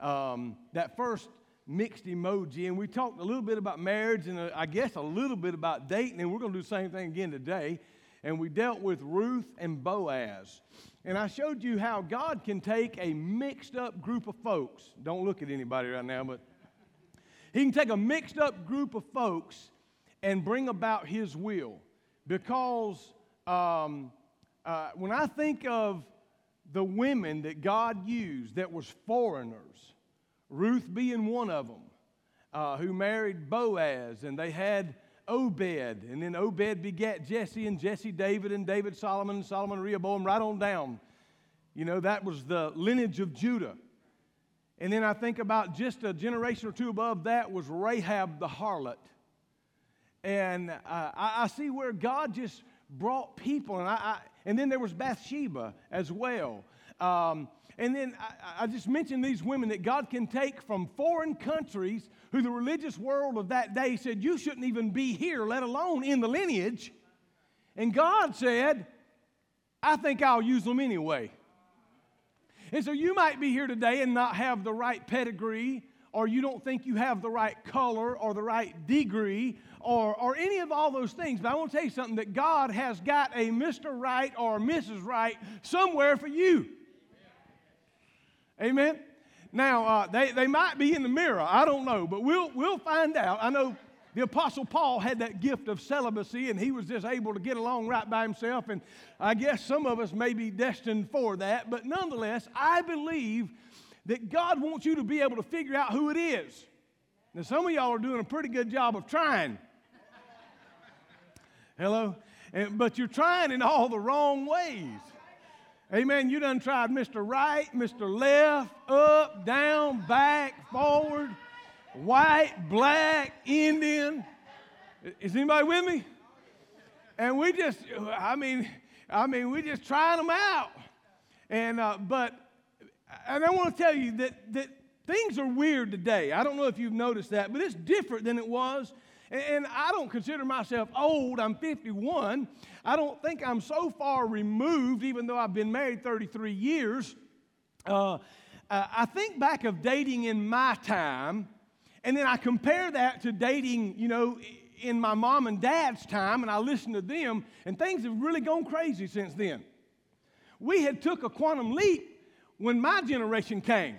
um, that first mixed emoji, and we talked a little bit about marriage and uh, I guess a little bit about dating, and we're going to do the same thing again today. And we dealt with Ruth and Boaz. And I showed you how God can take a mixed up group of folks. Don't look at anybody right now, but He can take a mixed up group of folks and bring about His will. Because um, uh, when I think of the women that God used that was foreigners, Ruth being one of them, uh, who married Boaz, and they had Obed, and then Obed begat Jesse, and Jesse David, and David Solomon, and Solomon Rehoboam, right on down. You know, that was the lineage of Judah. And then I think about just a generation or two above that was Rahab the harlot. And uh, I, I, see where God just brought people, and, I, I, and then there was Bathsheba as well. Um, and then I, I, just mentioned these women that God can take from foreign countries who the religious world of that day said, You shouldn't even be here, let alone in the lineage. And God said, I think I'll use them anyway. And so you might be here today and not have the right pedigree, or you don't think you have the right color or the right degree or, or any of all those things. But I want to tell you something that God has got a Mr. Right or Mrs. Right somewhere for you. Amen. Now, uh, they, they might be in the mirror. I don't know, but we'll, we'll find out. I know the Apostle Paul had that gift of celibacy, and he was just able to get along right by himself. And I guess some of us may be destined for that. But nonetheless, I believe that God wants you to be able to figure out who it is. Now, some of y'all are doing a pretty good job of trying. Hello? And, but you're trying in all the wrong ways. Amen. You done tried Mr. Right, Mr. Left, up, down, back, forward, white, black, Indian. Is anybody with me? And we just, I mean, I mean, we just trying them out. And uh, but, and I want to tell you that that things are weird today. I don't know if you've noticed that, but it's different than it was and I don't consider myself old. I'm 51. I don't think I'm so far removed, even though I've been married 33 years. Uh, I think back of dating in my time, and then I compare that to dating, you know, in my mom and dad's time, and I listen to them, and things have really gone crazy since then. We had took a quantum leap when my generation came,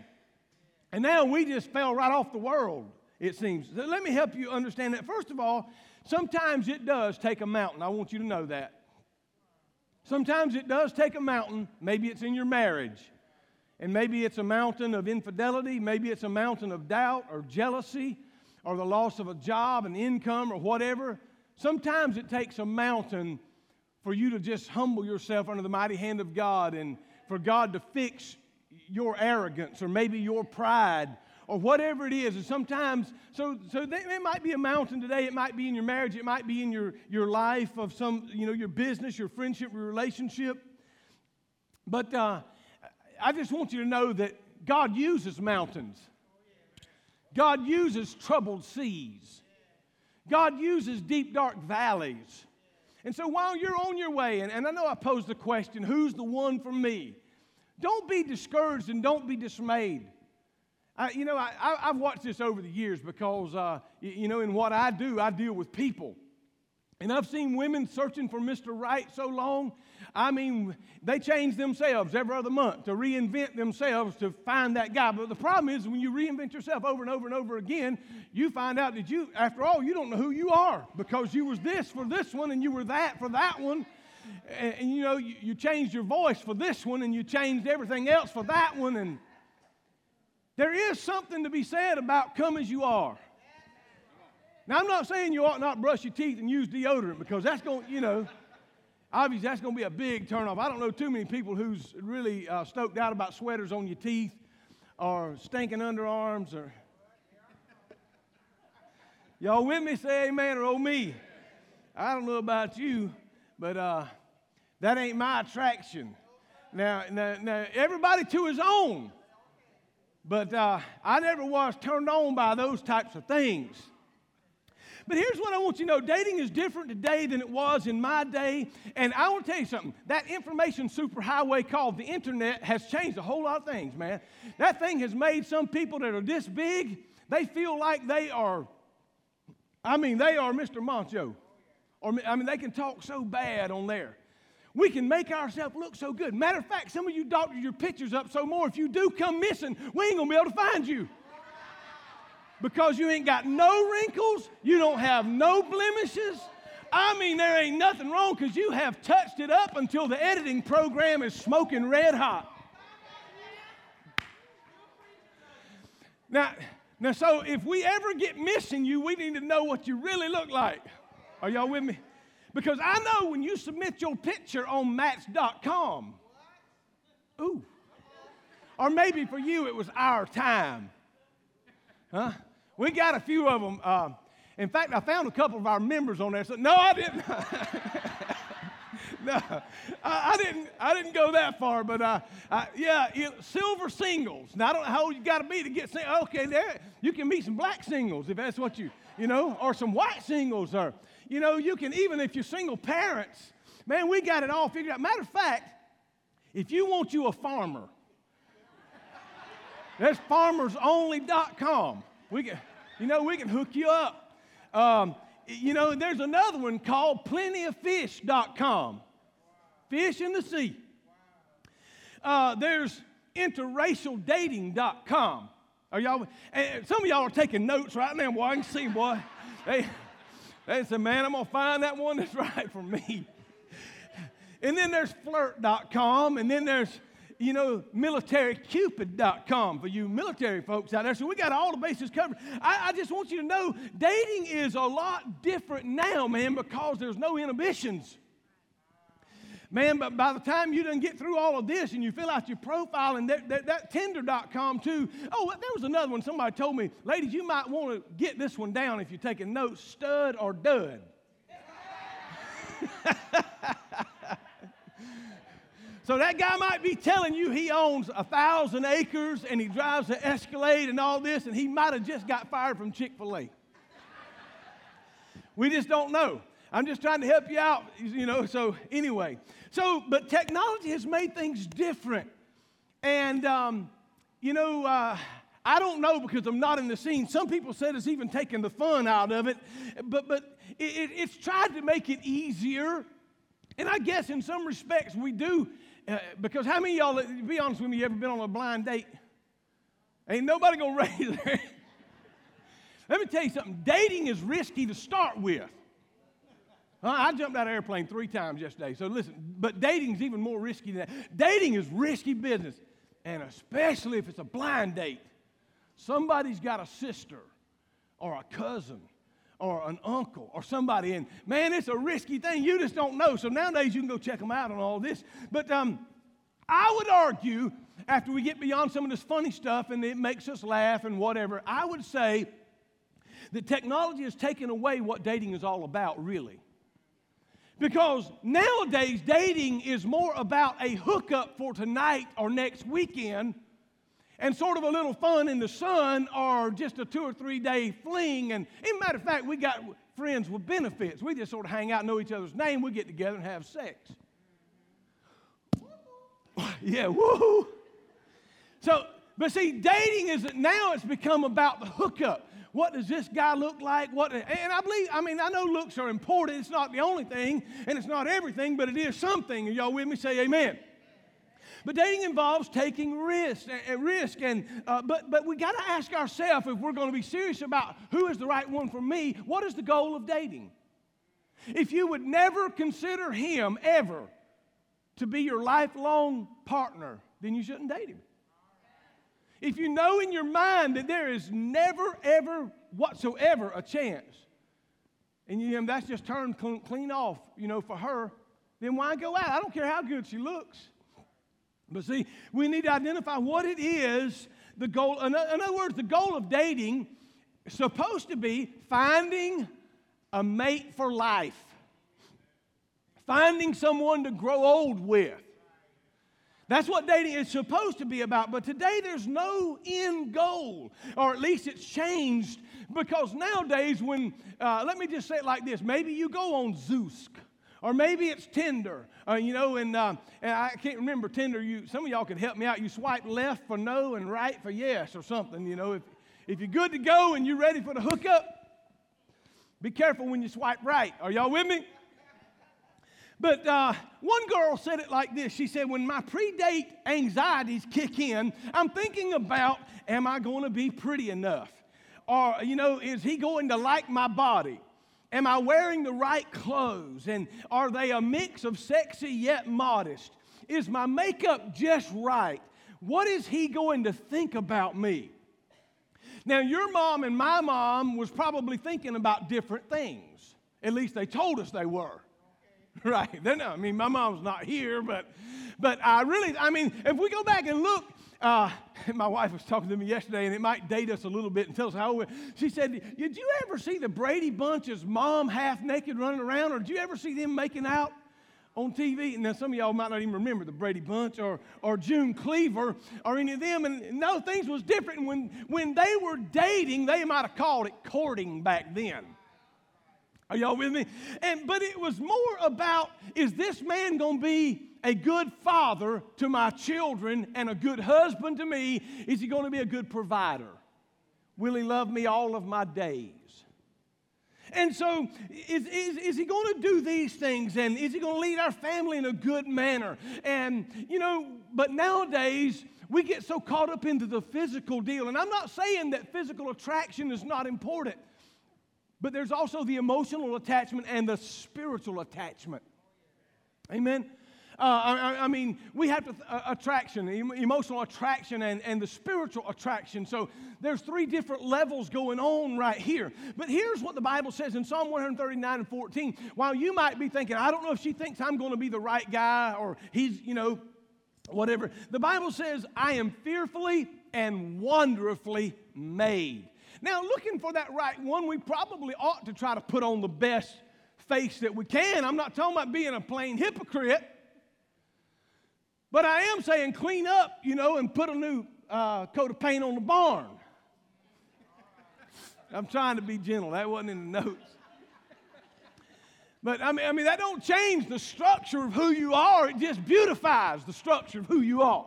and now we just fell right off the world it seems. Let me help you understand that. First of all, sometimes it does take a mountain. I want you to know that. Sometimes it does take a mountain. Maybe it's in your marriage. And maybe it's a mountain of infidelity. Maybe it's a mountain of doubt or jealousy or the loss of a job and income or whatever. Sometimes it takes a mountain for you to just humble yourself under the mighty hand of God and for God to fix your arrogance or maybe your pride or whatever it is. And sometimes, so, so it might be a mountain today. It might be in your marriage. It might be in your, your life of some, you know, your business, your friendship, your relationship. But uh, I just want you to know that God uses mountains. God uses troubled seas. God uses deep, dark valleys. And so while you're on your way, and, and I know I posed the question, who's the one for me? Don't be discouraged and don't be dismayed. I, you know, I, have watched this over the years because, uh, you know, in what I do, I deal with people. And I've seen women searching for Mr. Right so long. I mean, they change themselves every other month to reinvent themselves to find that guy. But the problem is, when you reinvent yourself over and over and over again, you find out that you, after all, you don't know who you are because you was this for this one and you were that for that one. And, and you know, you, you changed your voice for this one and you changed everything else for that one. And there is something to be said about come as you are. Now, I'm not saying you ought not brush your teeth and use deodorant because that's going, you know, obviously that's going to be a big turnoff. I don't know too many people who's really uh, stoked out about sweaters on your teeth or stinking underarms or. Y'all with me? Say amen or oh me. I don't know about you, but uh, that ain't my attraction. Now, now, now, everybody to his own. But uh, I never was turned on by those types of things. But here's what I want you to know dating is different today than it was in my day. And I want to tell you something that information superhighway called the internet has changed a whole lot of things, man. That thing has made some people that are this big, they feel like they are, I mean, they are Mr. Moncho. Or, I mean, they can talk so bad on there. We can make ourselves look so good. Matter of fact, some of you doctor your pictures up so more. If you do come missing, we ain't gonna be able to find you. Because you ain't got no wrinkles, you don't have no blemishes. I mean, there ain't nothing wrong because you have touched it up until the editing program is smoking red hot. Now, now, so if we ever get missing you, we need to know what you really look like. Are y'all with me? Because I know when you submit your picture on match.com, ooh, or maybe for you it was our time. Huh? We got a few of them. Uh, in fact, I found a couple of our members on there. So, no, I didn't. no, I, I, didn't. I didn't go that far. But uh, I, yeah, you, silver singles. Now I don't know how old you got to be to get. Singles. Okay, there you can meet some black singles if that's what you you know, or some white singles, or you know, you can, even if you're single parents, man, we got it all figured out. Matter of fact, if you want you a farmer, that's farmersonly.com. We can, you know, we can hook you up. Um, you know, there's another one called plentyoffish.com. Fish in the sea. Uh, there's interracialdating.com. Are y'all? some of y'all are taking notes right now. Boy, I can see, boy. Hey, they said, man, I'm going to find that one that's right for me. And then there's flirt.com, and then there's, you know, militarycupid.com for you military folks out there. So we got all the bases covered. I, I just want you to know dating is a lot different now, man, because there's no inhibitions. Man, but by the time you done get through all of this and you fill out your profile and that, that, that Tinder.com too. Oh, there was another one. Somebody told me, ladies, you might want to get this one down if you're taking notes, stud or dud. so that guy might be telling you he owns a thousand acres and he drives an Escalade and all this, and he might have just got fired from Chick fil A. we just don't know. I'm just trying to help you out, you know. So, anyway, so, but technology has made things different. And, um, you know, uh, I don't know because I'm not in the scene. Some people said it's even taken the fun out of it, but, but it, it's tried to make it easier. And I guess in some respects we do, uh, because how many y'all, be honest with me, you ever been on a blind date? Ain't nobody gonna raise their Let me tell you something dating is risky to start with. I jumped out of an airplane three times yesterday. So listen, but dating is even more risky than that. Dating is risky business, and especially if it's a blind date. Somebody's got a sister or a cousin or an uncle or somebody, and man, it's a risky thing. You just don't know. So nowadays you can go check them out on all this. But um, I would argue, after we get beyond some of this funny stuff and it makes us laugh and whatever, I would say that technology has taken away what dating is all about, really. Because nowadays, dating is more about a hookup for tonight or next weekend and sort of a little fun in the sun or just a two or three day fling. And, as matter of fact, we got friends with benefits. We just sort of hang out, know each other's name, we get together and have sex. yeah, woo! So, but see, dating is now it's become about the hookup. What does this guy look like? What, and I believe, I mean, I know looks are important. It's not the only thing, and it's not everything, but it is something. Are y'all with me? Say amen. But dating involves taking risk, and risk, and uh, but but we got to ask ourselves if we're going to be serious about who is the right one for me. What is the goal of dating? If you would never consider him ever to be your lifelong partner, then you shouldn't date him. If you know in your mind that there is never, ever, whatsoever a chance, and you, that's just turned clean off, you know, for her, then why go out? I don't care how good she looks. But see, we need to identify what it is the goal. In other words, the goal of dating is supposed to be finding a mate for life, finding someone to grow old with. That's what dating is supposed to be about. But today there's no end goal, or at least it's changed because nowadays, when, uh, let me just say it like this maybe you go on Zoosk. Or maybe it's Tinder, uh, you know, and, uh, and I can't remember Tinder. You, some of y'all could help me out. You swipe left for no and right for yes or something, you know. If, if you're good to go and you're ready for the hookup, be careful when you swipe right. Are y'all with me? But uh, one girl said it like this She said, When my pre date anxieties kick in, I'm thinking about, am I going to be pretty enough? Or, you know, is he going to like my body? Am I wearing the right clothes? And are they a mix of sexy yet modest? Is my makeup just right? What is he going to think about me? Now, your mom and my mom was probably thinking about different things. At least they told us they were. Right. Then, I mean, my mom's not here, but, but I really, I mean, if we go back and look, uh, my wife was talking to me yesterday, and it might date us a little bit and tell us how. We, she said, "Did you ever see the Brady Bunch's mom half naked running around, or did you ever see them making out?" on TV. And now some of y'all might not even remember the Brady Bunch or, or June Cleaver or any of them. And no, things was different. When, when they were dating, they might have called it courting back then. Are y'all with me? And but it was more about is this man going to be a good father to my children and a good husband to me? Is he going to be a good provider? Will he love me all of my days? And so, is, is, is he going to do these things? And is he going to lead our family in a good manner? And, you know, but nowadays, we get so caught up into the physical deal. And I'm not saying that physical attraction is not important. But there's also the emotional attachment and the spiritual attachment. Amen. Uh, I, I, mean, we have to, uh, attraction, emotional attraction, and, and the spiritual attraction. So there's three different levels going on right here. But here's what the Bible says in Psalm 139 and 14. While you might be thinking, I don't know if she thinks I'm going to be the right guy or he's, you know, whatever. The Bible says, I am fearfully and wonderfully made. Now, looking for that right one, we probably ought to try to put on the best face that we can. I'm not talking about being a plain hypocrite, but I am saying clean up, you know, and put a new uh, coat of paint on the barn. I'm trying to be gentle. That wasn't in the notes. But I mean, I mean, that don't change the structure of who you are. It just beautifies the structure of who you are.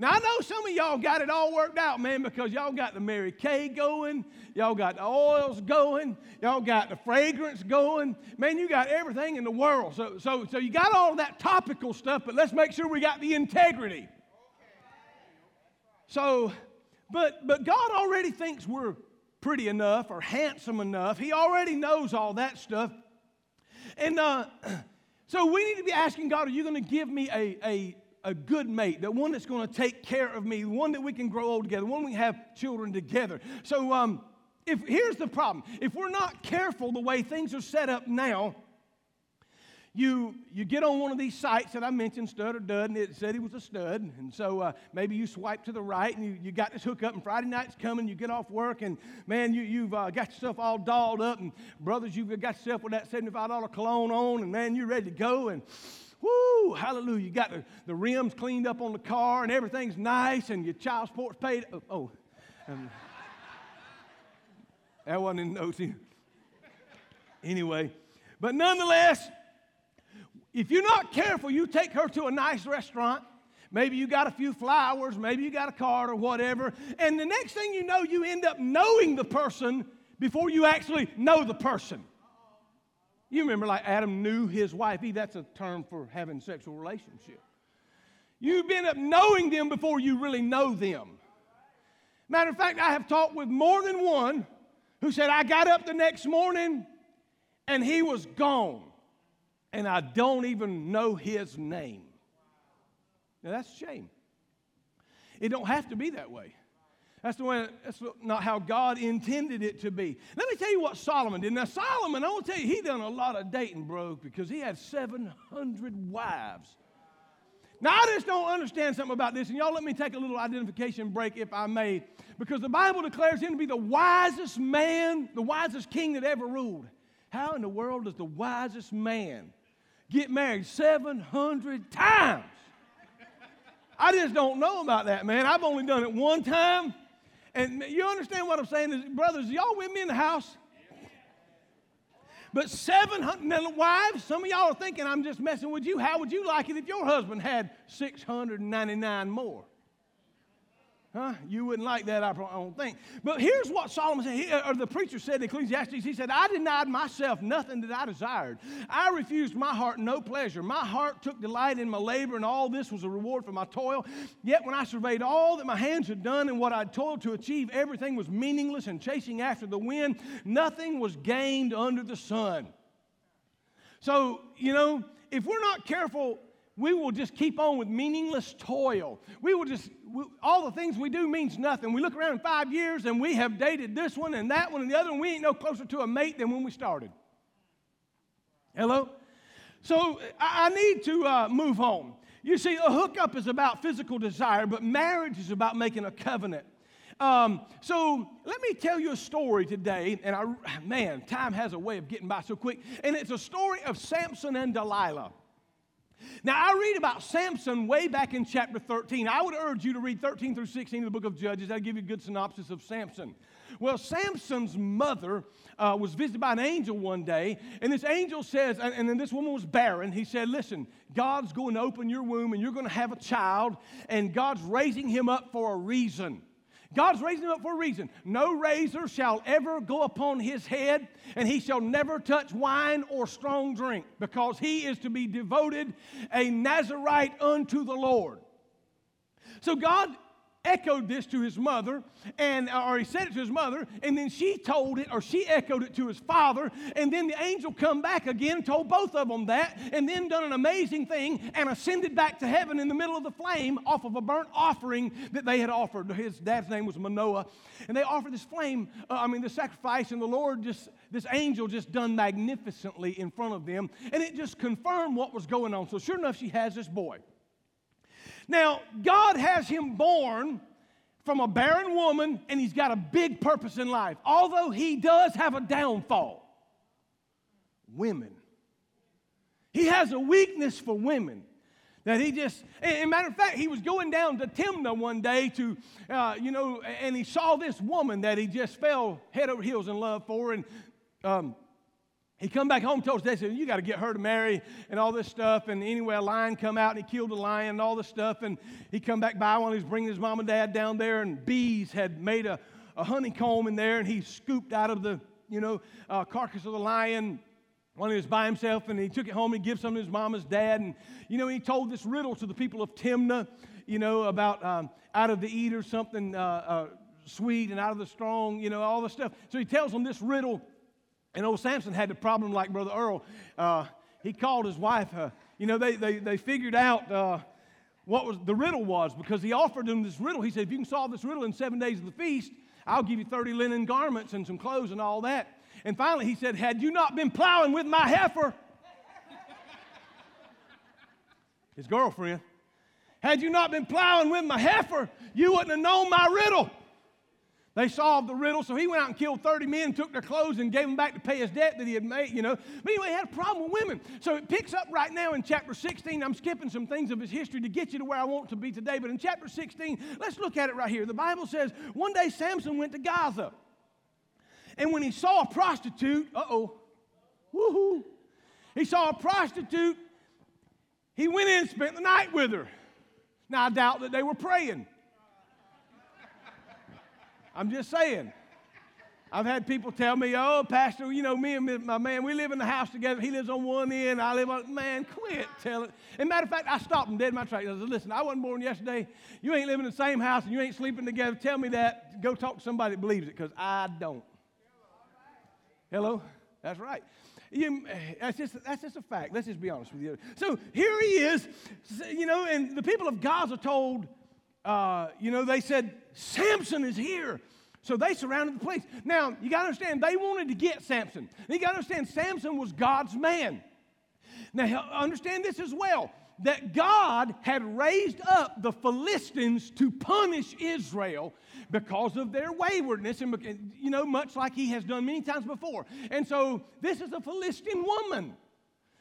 Now, I know some of y'all got it all worked out, man, because y'all got the Mary Kay going, y'all got the oils going, y'all got the fragrance going. Man, you got everything in the world. So, so, so you got all that topical stuff, but let's make sure we got the integrity. So, but, but God already thinks we're pretty enough or handsome enough. He already knows all that stuff. And uh, so we need to be asking God, are you going to give me a, a, a good mate, the one that's going to take care of me, the one that we can grow old together, one we have children together. So, um, if here's the problem: if we're not careful the way things are set up now, you you get on one of these sites that I mentioned, Stud or Dud, and it said he was a stud, and so uh, maybe you swipe to the right and you, you got this hookup, and Friday night's coming, you get off work, and man, you you've uh, got yourself all dolled up, and brothers, you've got yourself with that seventy-five dollar cologne on, and man, you're ready to go, and Woo, hallelujah. You got the, the rims cleaned up on the car and everything's nice and your child support's paid. Oh, oh um, that wasn't in notes either. Anyway, but nonetheless, if you're not careful, you take her to a nice restaurant. Maybe you got a few flowers, maybe you got a card or whatever. And the next thing you know, you end up knowing the person before you actually know the person. You remember, like Adam knew his wife. That's a term for having sexual relationship. You've been up knowing them before you really know them. Matter of fact, I have talked with more than one who said, I got up the next morning and he was gone, and I don't even know his name. Now that's shame. It don't have to be that way. That's the way, that's not how God intended it to be. Let me tell you what Solomon did. Now, Solomon, I want to tell you, he done a lot of dating, bro, because he had 700 wives. Now, I just don't understand something about this, and y'all let me take a little identification break, if I may, because the Bible declares him to be the wisest man, the wisest king that ever ruled. How in the world does the wisest man get married 700 times? I just don't know about that, man. I've only done it one time. And you understand what I'm saying? Is, brothers, y'all with me in the house? But 700, now wives, some of y'all are thinking I'm just messing with you. How would you like it if your husband had 699 more? Huh? You wouldn't like that, I don't think. But here's what Solomon said, he, uh, or the preacher said in Ecclesiastes. He said, I denied myself nothing that I desired. I refused my heart no pleasure. My heart took delight in my labor, and all this was a reward for my toil. Yet when I surveyed all that my hands had done and what I'd toiled to achieve, everything was meaningless and chasing after the wind. Nothing was gained under the sun. So, you know, if we're not careful we will just keep on with meaningless toil. We will just, we, all the things we do means nothing. We look around in five years and we have dated this one and that one and the other, and we ain't no closer to a mate than when we started. Hello? So I, I need to uh, move on. You see, a hookup is about physical desire, but marriage is about making a covenant. Um, so let me tell you a story today, and I, man, time has a way of getting by so quick, and it's a story of Samson and Delilah. Now, I read about Samson way back in chapter 13. I would urge you to read 13 through 16 of the book of Judges. That'll give you a good synopsis of Samson. Well, Samson's mother uh, was visited by an angel one day, and this angel says, and, and then this woman was barren. He said, Listen, God's going to open your womb, and you're going to have a child, and God's raising him up for a reason. God's raising him up for a reason. No razor shall ever go upon his head, and he shall never touch wine or strong drink, because he is to be devoted a Nazarite unto the Lord. So God echoed this to his mother, and or he said it to his mother, and then she told it, or she echoed it to his father, and then the angel come back again, told both of them that, and then done an amazing thing and ascended back to heaven in the middle of the flame off of a burnt offering that they had offered. His dad's name was Manoah, and they offered this flame, uh, I mean the sacrifice, and the Lord just this angel just done magnificently in front of them, and it just confirmed what was going on. So sure enough, she has this boy. Now, God has him born from a barren woman, and he's got a big purpose in life. Although he does have a downfall women. He has a weakness for women. That he just, and matter of fact, he was going down to Timnah one day to, uh, you know, and he saw this woman that he just fell head over heels in love for. And um, he come back home, told his dad, said, you got to get her to marry and all this stuff. And anyway, a lion come out and he killed a lion and all this stuff. And he come back by while he's bringing his mom and dad down there, and bees had made a, a honeycomb in there, and he scooped out of the, you know, uh, carcass of the lion when he was by himself, and he took it home and gave some to his mom and dad. And, you know, he told this riddle to the people of Timnah, you know, about um, out of the eater something uh, uh, sweet and out of the strong, you know, all the stuff. So he tells them this riddle and old Samson had the problem like Brother Earl. Uh, he called his wife. Uh, you know, they, they, they figured out uh, what was the riddle was because he offered them this riddle. He said, if you can solve this riddle in seven days of the feast, I'll give you 30 linen garments and some clothes and all that. And finally, he said, had you not been plowing with my heifer, his girlfriend, had you not been plowing with my heifer, you wouldn't have known my riddle. They solved the riddle, so he went out and killed 30 men, took their clothes, and gave them back to pay his debt that he had made, you know. But anyway, he had a problem with women. So it picks up right now in chapter 16. I'm skipping some things of his history to get you to where I want to be today. But in chapter 16, let's look at it right here. The Bible says one day Samson went to Gaza. And when he saw a prostitute, uh oh, woohoo, he saw a prostitute, he went in and spent the night with her. Now, I doubt that they were praying. I'm just saying. I've had people tell me, oh, Pastor, you know, me and my man, we live in the house together. He lives on one end, I live on, man, quit telling. And matter of fact, I stopped him dead in my tracks. I said, listen, I wasn't born yesterday. You ain't living in the same house and you ain't sleeping together. Tell me that. Go talk to somebody that believes it because I don't. Hello? That's right. You, that's, just, that's just a fact. Let's just be honest with you. So here he is, you know, and the people of Gaza told uh, you know, they said, Samson is here. So they surrounded the place. Now, you got to understand, they wanted to get Samson. You got to understand, Samson was God's man. Now, understand this as well that God had raised up the Philistines to punish Israel because of their waywardness, and you know, much like he has done many times before. And so, this is a Philistine woman.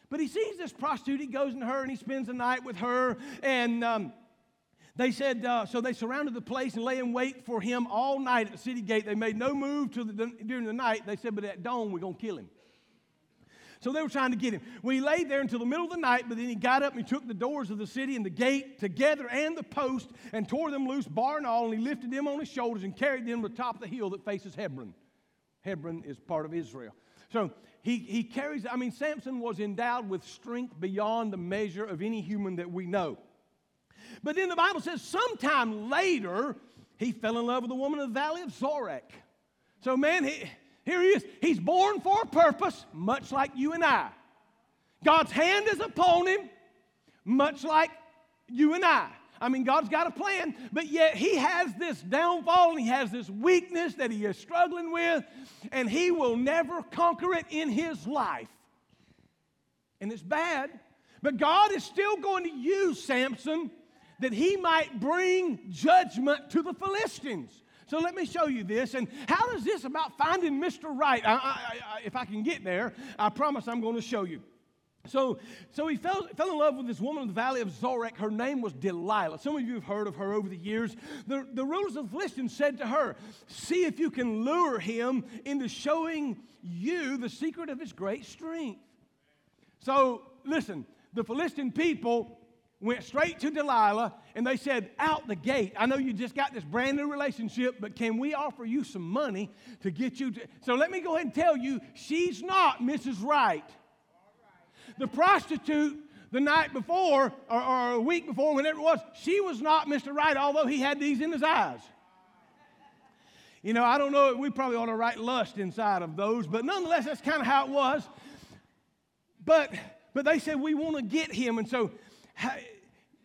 But he sees this prostitute, he goes to her and he spends the night with her, and um, they said, uh, so they surrounded the place and lay in wait for him all night at the city gate. They made no move the, during the night. They said, but at dawn, we're going to kill him. So they were trying to get him. Well, he laid there until the middle of the night, but then he got up and he took the doors of the city and the gate together and the post and tore them loose, bar and all, and he lifted them on his shoulders and carried them to the top of the hill that faces Hebron. Hebron is part of Israel. So he, he carries, I mean, Samson was endowed with strength beyond the measure of any human that we know. But then the Bible says sometime later, he fell in love with a woman in the valley of Sorek. So, man, he, here he is. He's born for a purpose, much like you and I. God's hand is upon him, much like you and I. I mean, God's got a plan, but yet he has this downfall and he has this weakness that he is struggling with, and he will never conquer it in his life. And it's bad, but God is still going to use Samson that he might bring judgment to the Philistines. So let me show you this. And how is this about finding Mr. Right? I, I, I, if I can get there, I promise I'm going to show you. So, so he fell, fell in love with this woman in the valley of Sorek. Her name was Delilah. Some of you have heard of her over the years. The, the rulers of the Philistines said to her, See if you can lure him into showing you the secret of his great strength. So, listen, the Philistine people went straight to Delilah and they said, Out the gate, I know you just got this brand new relationship, but can we offer you some money to get you to. So let me go ahead and tell you, she's not Mrs. Right. The prostitute the night before or, or a week before, whenever it was, she was not Mr. Right, although he had these in his eyes. You know, I don't know, we probably ought to write lust inside of those, but nonetheless, that's kind of how it was. But but they said we want to get him, and so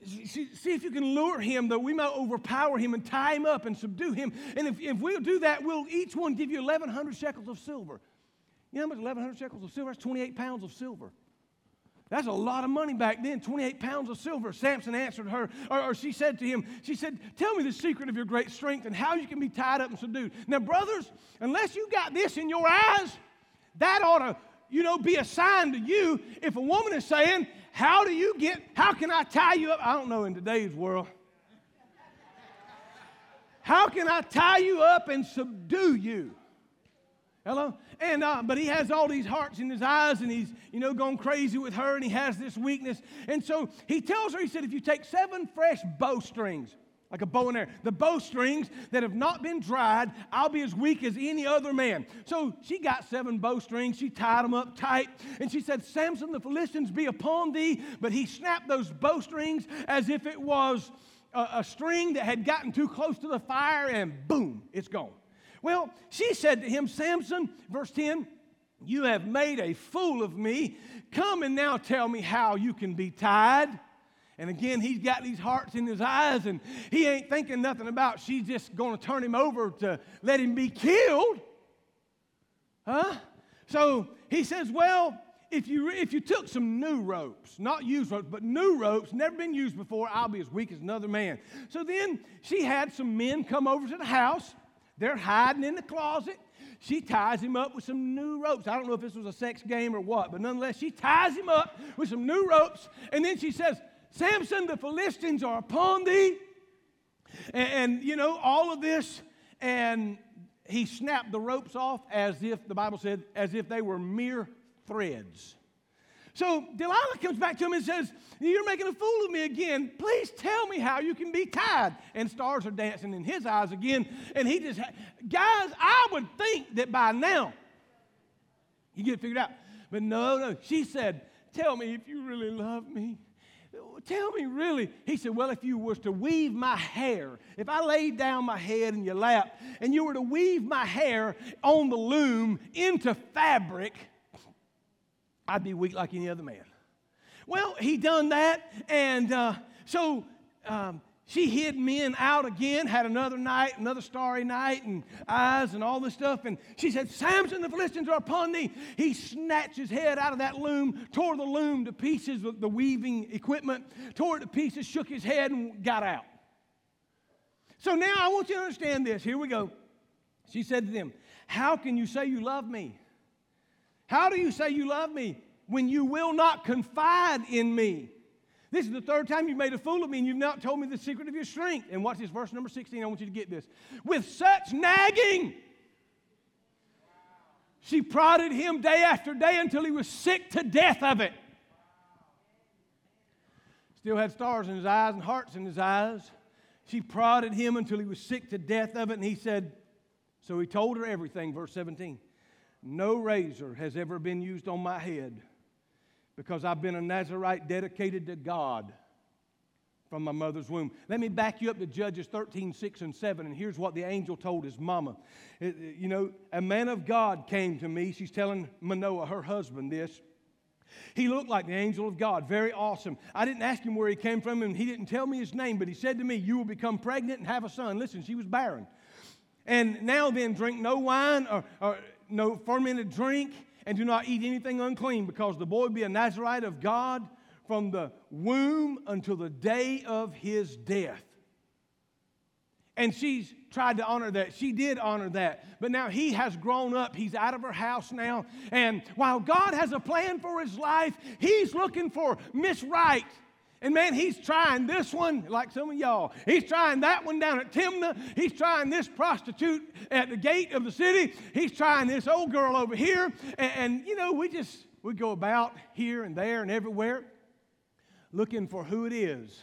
See, if you can lure him that we might overpower him and tie him up and subdue him. And if, if we'll do that, we'll each one give you 1,100 shekels of silver. You know how much 1,100 shekels of silver? That's 28 pounds of silver. That's a lot of money back then, 28 pounds of silver. Samson answered her, or, or, she said to him, She said, Tell me the secret of your great strength and how you can be tied up and subdued. Now, brothers, unless you got this in your eyes, that ought to, you know, be a sign to you if a woman is saying, how do you get, how can I tie you up? I don't know in today's world. How can I tie you up and subdue you? Hello? And uh, but he has all these hearts in his eyes, and he's you know gone crazy with her, and he has this weakness. And so he tells her, he said, if you take seven fresh bowstrings, like a bow and arrow. The bowstrings that have not been dried, I'll be as weak as any other man. So she got seven bowstrings. She tied them up tight. And she said, Samson, the Philistines be upon thee. But he snapped those bowstrings as if it was a, a string that had gotten too close to the fire, and boom, it's gone. Well, she said to him, Samson, verse 10, you have made a fool of me. Come and now tell me how you can be tied. And again, he's got these hearts in his eyes, and he ain't thinking nothing about she's just going to turn him over to let him be killed. Huh? So he says, Well, if you, if you took some new ropes, not used ropes, but new ropes, never been used before, I'll be as weak as another man. So then she had some men come over to the house. They're hiding in the closet. She ties him up with some new ropes. I don't know if this was a sex game or what, but nonetheless, she ties him up with some new ropes. And then she says, Samson, the Philistines are upon thee. And, and, you know, all of this. And he snapped the ropes off as if, the Bible said, as if they were mere threads. So Delilah comes back to him and says, You're making a fool of me again. Please tell me how you can be tied. And stars are dancing in his eyes again. And he just, guys, I would think that by now you get it figured out. But no, no. She said, Tell me if you really love me. Tell me, really. He said, Well, if you was to weave my hair, if I laid down my head in your lap and you were to weave my hair on the loom into fabric, I'd be weak like any other man. Well, he done that, and uh, so um, she hid men out again, had another night, another starry night, and eyes and all this stuff. And she said, Samson, the Philistines are upon thee. He snatched his head out of that loom, tore the loom to pieces with the weaving equipment, tore it to pieces, shook his head, and got out. So now I want you to understand this. Here we go. She said to them, How can you say you love me? How do you say you love me when you will not confide in me? This is the third time you've made a fool of me and you've not told me the secret of your strength. And watch this, verse number 16. I want you to get this. With such nagging, she prodded him day after day until he was sick to death of it. Still had stars in his eyes and hearts in his eyes. She prodded him until he was sick to death of it, and he said, So he told her everything, verse 17. No razor has ever been used on my head because I've been a Nazarite dedicated to God from my mother's womb. Let me back you up to Judges 13, 6 and 7. And here's what the angel told his mama. It, you know, a man of God came to me. She's telling Manoah, her husband, this. He looked like the angel of God, very awesome. I didn't ask him where he came from, and he didn't tell me his name, but he said to me, You will become pregnant and have a son. Listen, she was barren. And now then, drink no wine or, or no fermented drink, and do not eat anything unclean, because the boy be a Nazarite of God from the womb until the day of his death. And she's tried to honor that. She did honor that. But now he has grown up. He's out of her house now. And while God has a plan for his life, he's looking for Miss Right. And man, he's trying this one, like some of y'all. He's trying that one down at Timnah. He's trying this prostitute at the gate of the city. He's trying this old girl over here. And, and you know, we just, we go about here and there and everywhere looking for who it is.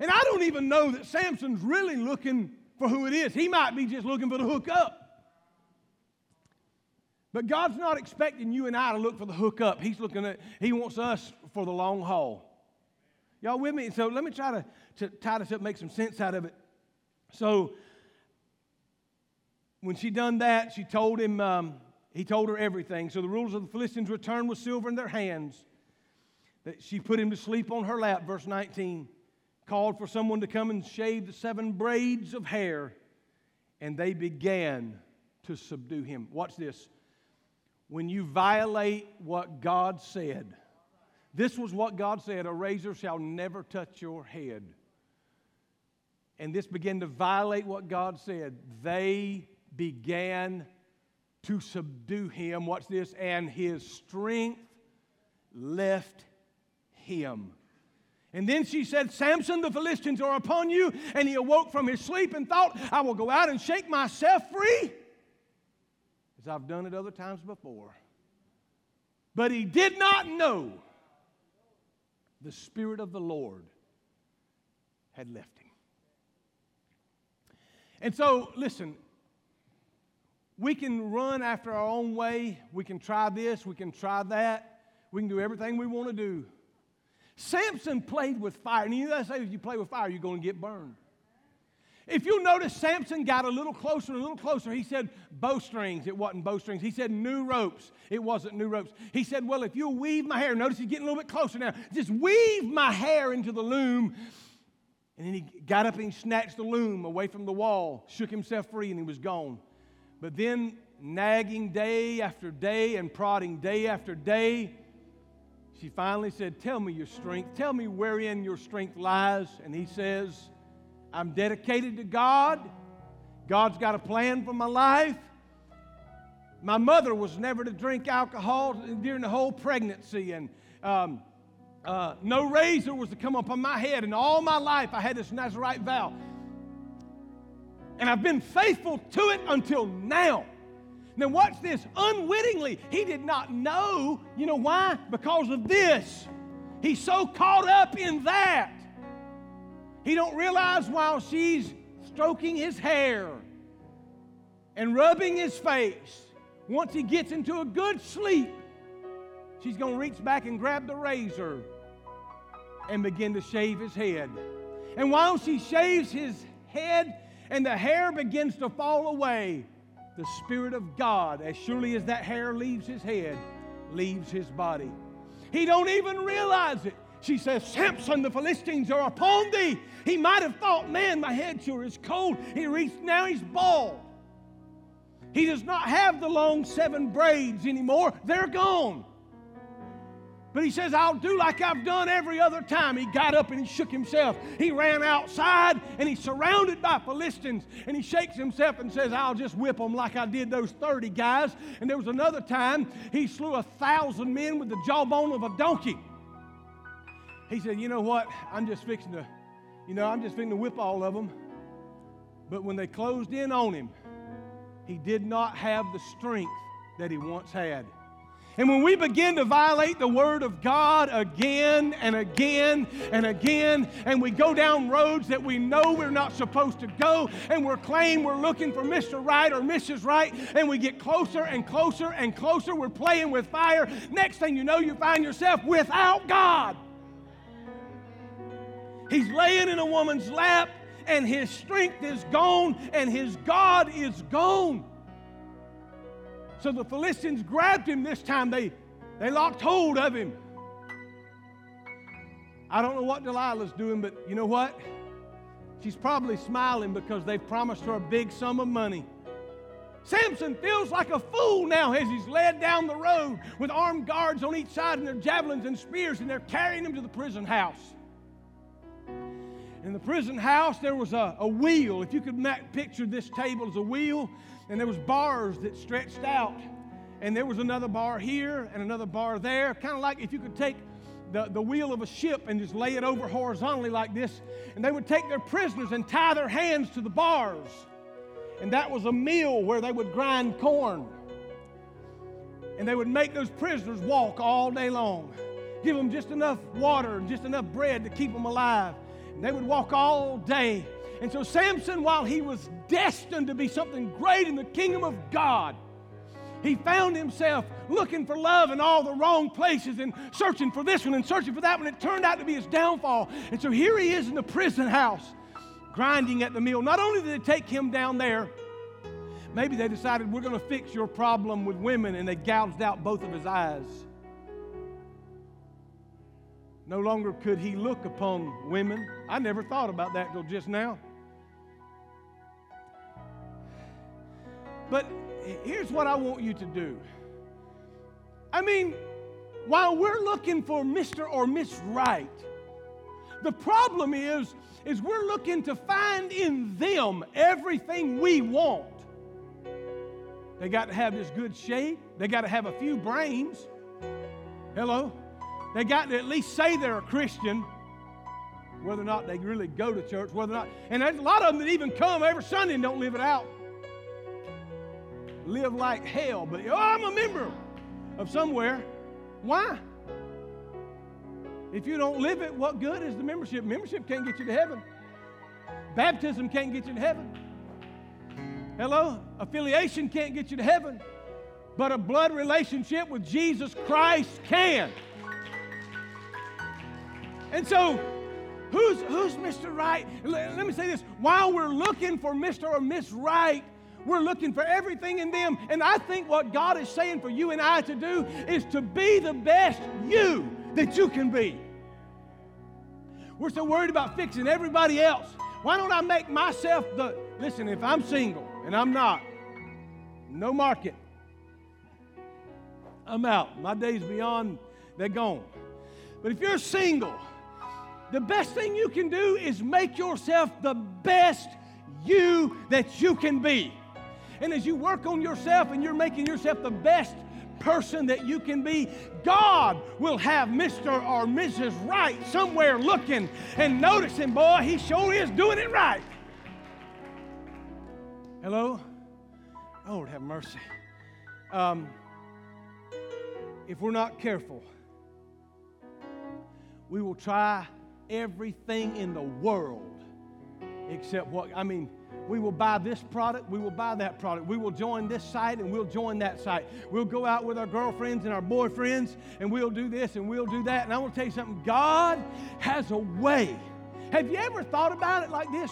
And I don't even know that Samson's really looking for who it is. He might be just looking for the hookup. But God's not expecting you and I to look for the hookup. He's looking at, He wants us for the long haul. Y'all with me? So let me try to, to tie this up, make some sense out of it. So when she done that, she told him, um, he told her everything. So the rulers of the Philistines returned with silver in their hands. That she put him to sleep on her lap, verse 19 called for someone to come and shave the seven braids of hair, and they began to subdue him. Watch this. When you violate what God said, this was what God said a razor shall never touch your head. And this began to violate what God said. They began to subdue him. Watch this. And his strength left him. And then she said, Samson, the Philistines are upon you. And he awoke from his sleep and thought, I will go out and shake myself free, as I've done it other times before. But he did not know the Spirit of the Lord had left him. And so, listen, we can run after our own way. We can try this, we can try that. We can do everything we want to do. Samson played with fire. And you know, I say if you play with fire, you're going to get burned. If you notice, Samson got a little closer, a little closer. He said bowstrings. It wasn't bowstrings. He said new ropes. It wasn't new ropes. He said, Well, if you'll weave my hair, notice he's getting a little bit closer now. Just weave my hair into the loom. And then he got up and he snatched the loom away from the wall, shook himself free, and he was gone. But then, nagging day after day and prodding day after day, she finally said, Tell me your strength. Tell me wherein your strength lies. And he says, I'm dedicated to God. God's got a plan for my life. My mother was never to drink alcohol during the whole pregnancy, and um, uh, no razor was to come upon my head. And all my life, I had this Nazarite vow. And I've been faithful to it until now. Now, watch this. Unwittingly, he did not know. You know why? Because of this. He's so caught up in that. He don't realize while she's stroking his hair and rubbing his face, once he gets into a good sleep, she's going to reach back and grab the razor and begin to shave his head. And while she shaves his head and the hair begins to fall away, the Spirit of God, as surely as that hair leaves his head, leaves his body. He don't even realize it. She says, Samson, the Philistines are upon thee. He might have thought, man, my head sure is cold. He reached, now he's bald. He does not have the long seven braids anymore. They're gone. But he says, I'll do like I've done every other time. He got up and he shook himself. He ran outside and he's surrounded by Philistines and he shakes himself and says, I'll just whip them like I did those 30 guys. And there was another time he slew a thousand men with the jawbone of a donkey. He said, You know what? I'm just fixing to, you know, I'm just fixing to whip all of them. But when they closed in on him, he did not have the strength that he once had. And when we begin to violate the Word of God again and again and again, and we go down roads that we know we're not supposed to go, and we're claiming we're looking for Mr. Right or Mrs. Right, and we get closer and closer and closer, we're playing with fire. Next thing you know, you find yourself without God. He's laying in a woman's lap, and his strength is gone, and his God is gone. So the Philistines grabbed him this time. They, they locked hold of him. I don't know what Delilah's doing, but you know what? She's probably smiling because they've promised her a big sum of money. Samson feels like a fool now as he's led down the road with armed guards on each side and their javelins and spears, and they're carrying him to the prison house. In the prison house, there was a, a wheel. If you could picture this table as a wheel, and there was bars that stretched out. And there was another bar here and another bar there kind of like if you could take the, the wheel of a ship and just lay it over horizontally like this. And they would take their prisoners and tie their hands to the bars. And that was a mill where they would grind corn. And they would make those prisoners walk all day long give them just enough water and just enough bread to keep them alive and they would walk all day and so, Samson, while he was destined to be something great in the kingdom of God, he found himself looking for love in all the wrong places and searching for this one and searching for that one. It turned out to be his downfall. And so here he is in the prison house, grinding at the mill. Not only did they take him down there, maybe they decided we're going to fix your problem with women, and they gouged out both of his eyes. No longer could he look upon women. I never thought about that till just now. But here's what I want you to do. I mean, while we're looking for Mr. or Miss Right, the problem is, is we're looking to find in them everything we want. They got to have this good shape. They got to have a few brains. Hello? They got to at least say they're a Christian, whether or not they really go to church, whether or not. And there's a lot of them that even come every Sunday and don't live it out live like hell, but oh, I'm a member of somewhere. Why? If you don't live it, what good is the membership? Membership can't get you to heaven. Baptism can't get you to heaven. Hello? Affiliation can't get you to heaven. But a blood relationship with Jesus Christ can. And so, who's, who's Mr. Right? Let, let me say this. While we're looking for Mr. or Miss Right, we're looking for everything in them. And I think what God is saying for you and I to do is to be the best you that you can be. We're so worried about fixing everybody else. Why don't I make myself the. Listen, if I'm single, and I'm not, no market. I'm out. My days beyond, they're gone. But if you're single, the best thing you can do is make yourself the best you that you can be. And as you work on yourself and you're making yourself the best person that you can be, God will have Mr. or Mrs. Right somewhere looking and noticing, boy, he sure is doing it right. Hello? Lord, have mercy. Um, if we're not careful, we will try everything in the world except what, I mean, we will buy this product, we will buy that product. We will join this site and we'll join that site. We'll go out with our girlfriends and our boyfriends and we'll do this and we'll do that. And I want to tell you something God has a way. Have you ever thought about it like this?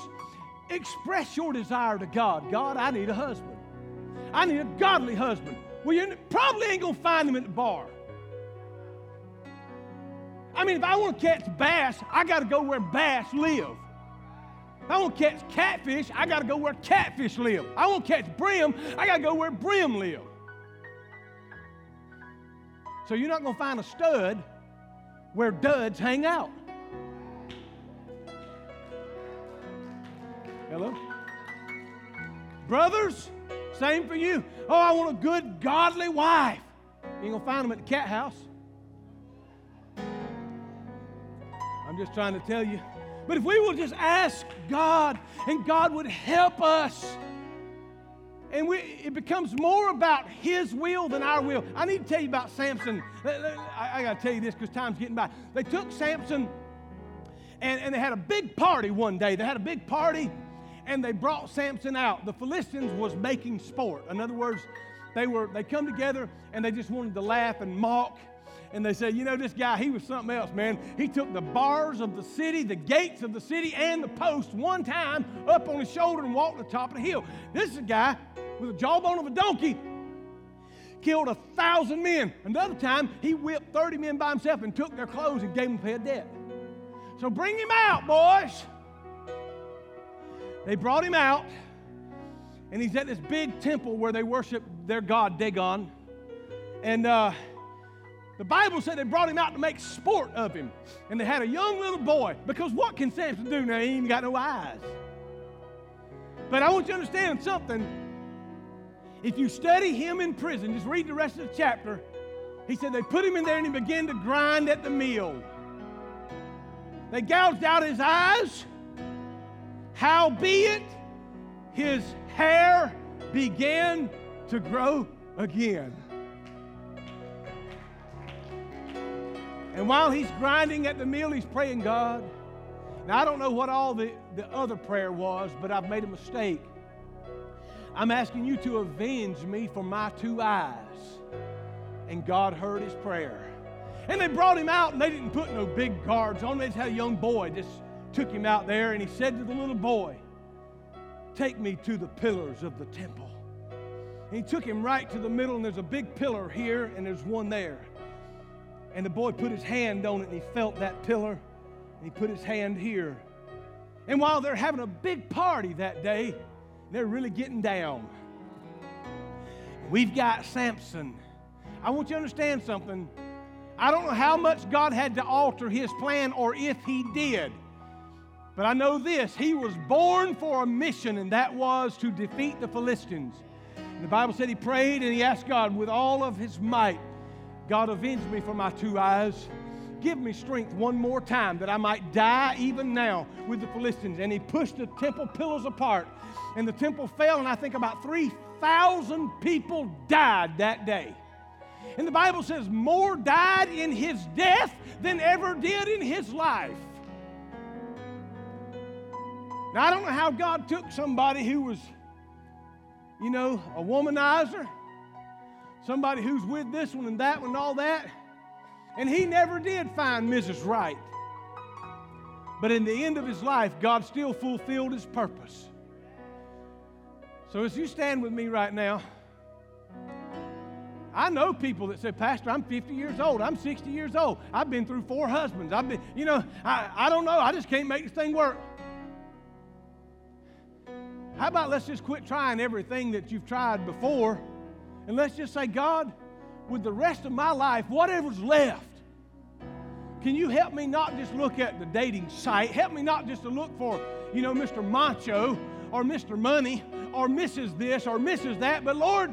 Express your desire to God. God, I need a husband. I need a godly husband. Well, you probably ain't going to find him at the bar. I mean, if I want to catch bass, I got to go where bass live. I want to catch catfish, I got to go where catfish live. I want to catch brim, I got to go where brim live. So you're not going to find a stud where duds hang out. Hello? Brothers, same for you. Oh, I want a good, godly wife. You ain't going to find them at the cat house. I'm just trying to tell you. But if we will just ask God and God would help us, and we, it becomes more about His will than our will. I need to tell you about Samson. I, I got to tell you this because time's getting by. They took Samson and, and they had a big party one day. They had a big party and they brought Samson out. The Philistines was making sport. In other words, they were they come together and they just wanted to laugh and mock and they said, you know, this guy, he was something else, man. He took the bars of the city, the gates of the city, and the post one time up on his shoulder and walked the top of the hill. This is a guy with a jawbone of a donkey. Killed a thousand men. Another time, he whipped 30 men by himself and took their clothes and gave them pay a debt. So bring him out, boys. They brought him out, and he's at this big temple where they worship their god Dagon. And uh, the Bible said they brought him out to make sport of him. And they had a young little boy. Because what can Samson do now? He ain't got no eyes. But I want you to understand something. If you study him in prison, just read the rest of the chapter. He said they put him in there and he began to grind at the mill. They gouged out his eyes. Howbeit, his hair began to grow again. And while he's grinding at the mill, he's praying, God. Now, I don't know what all the, the other prayer was, but I've made a mistake. I'm asking you to avenge me for my two eyes. And God heard his prayer. And they brought him out, and they didn't put no big guards on him. They just had a young boy, just took him out there, and he said to the little boy, Take me to the pillars of the temple. And he took him right to the middle, and there's a big pillar here, and there's one there. And the boy put his hand on it and he felt that pillar and he put his hand here. And while they're having a big party that day, they're really getting down. We've got Samson. I want you to understand something. I don't know how much God had to alter his plan or if he did. But I know this he was born for a mission, and that was to defeat the Philistines. And the Bible said he prayed and he asked God with all of his might God, avenge me for my two eyes. Give me strength one more time that I might die even now with the Philistines. And he pushed the temple pillars apart, and the temple fell, and I think about 3,000 people died that day. And the Bible says more died in his death than ever did in his life. Now, I don't know how God took somebody who was, you know, a womanizer somebody who's with this one and that one and all that. And he never did find Mrs. Right. But in the end of his life, God still fulfilled his purpose. So as you stand with me right now, I know people that say, Pastor, I'm 50 years old. I'm 60 years old. I've been through four husbands. I've been, you know, I, I don't know. I just can't make this thing work. How about let's just quit trying everything that you've tried before and let's just say, God, with the rest of my life, whatever's left, can you help me not just look at the dating site? Help me not just to look for, you know, Mr. Macho or Mr. Money or Mrs. This or Mrs. That, but Lord,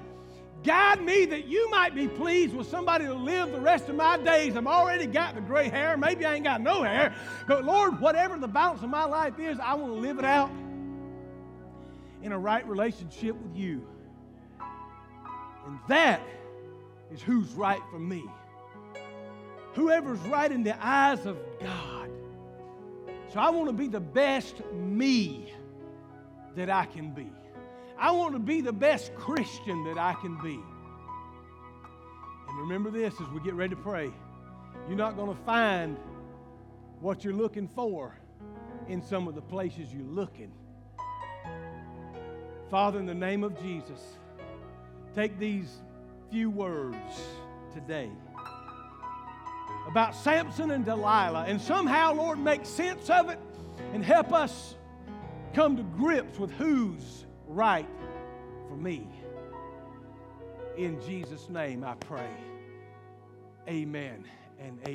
guide me that you might be pleased with somebody to live the rest of my days. I've already got the gray hair. Maybe I ain't got no hair. But Lord, whatever the balance of my life is, I want to live it out in a right relationship with you. And that is who's right for me. Whoever's right in the eyes of God. So I want to be the best me that I can be. I want to be the best Christian that I can be. And remember this as we get ready to pray you're not going to find what you're looking for in some of the places you're looking. Father, in the name of Jesus, take these few words today about Samson and Delilah and somehow, Lord, make sense of it and help us come to grips with who's right for me. In Jesus' name I pray. Amen and amen.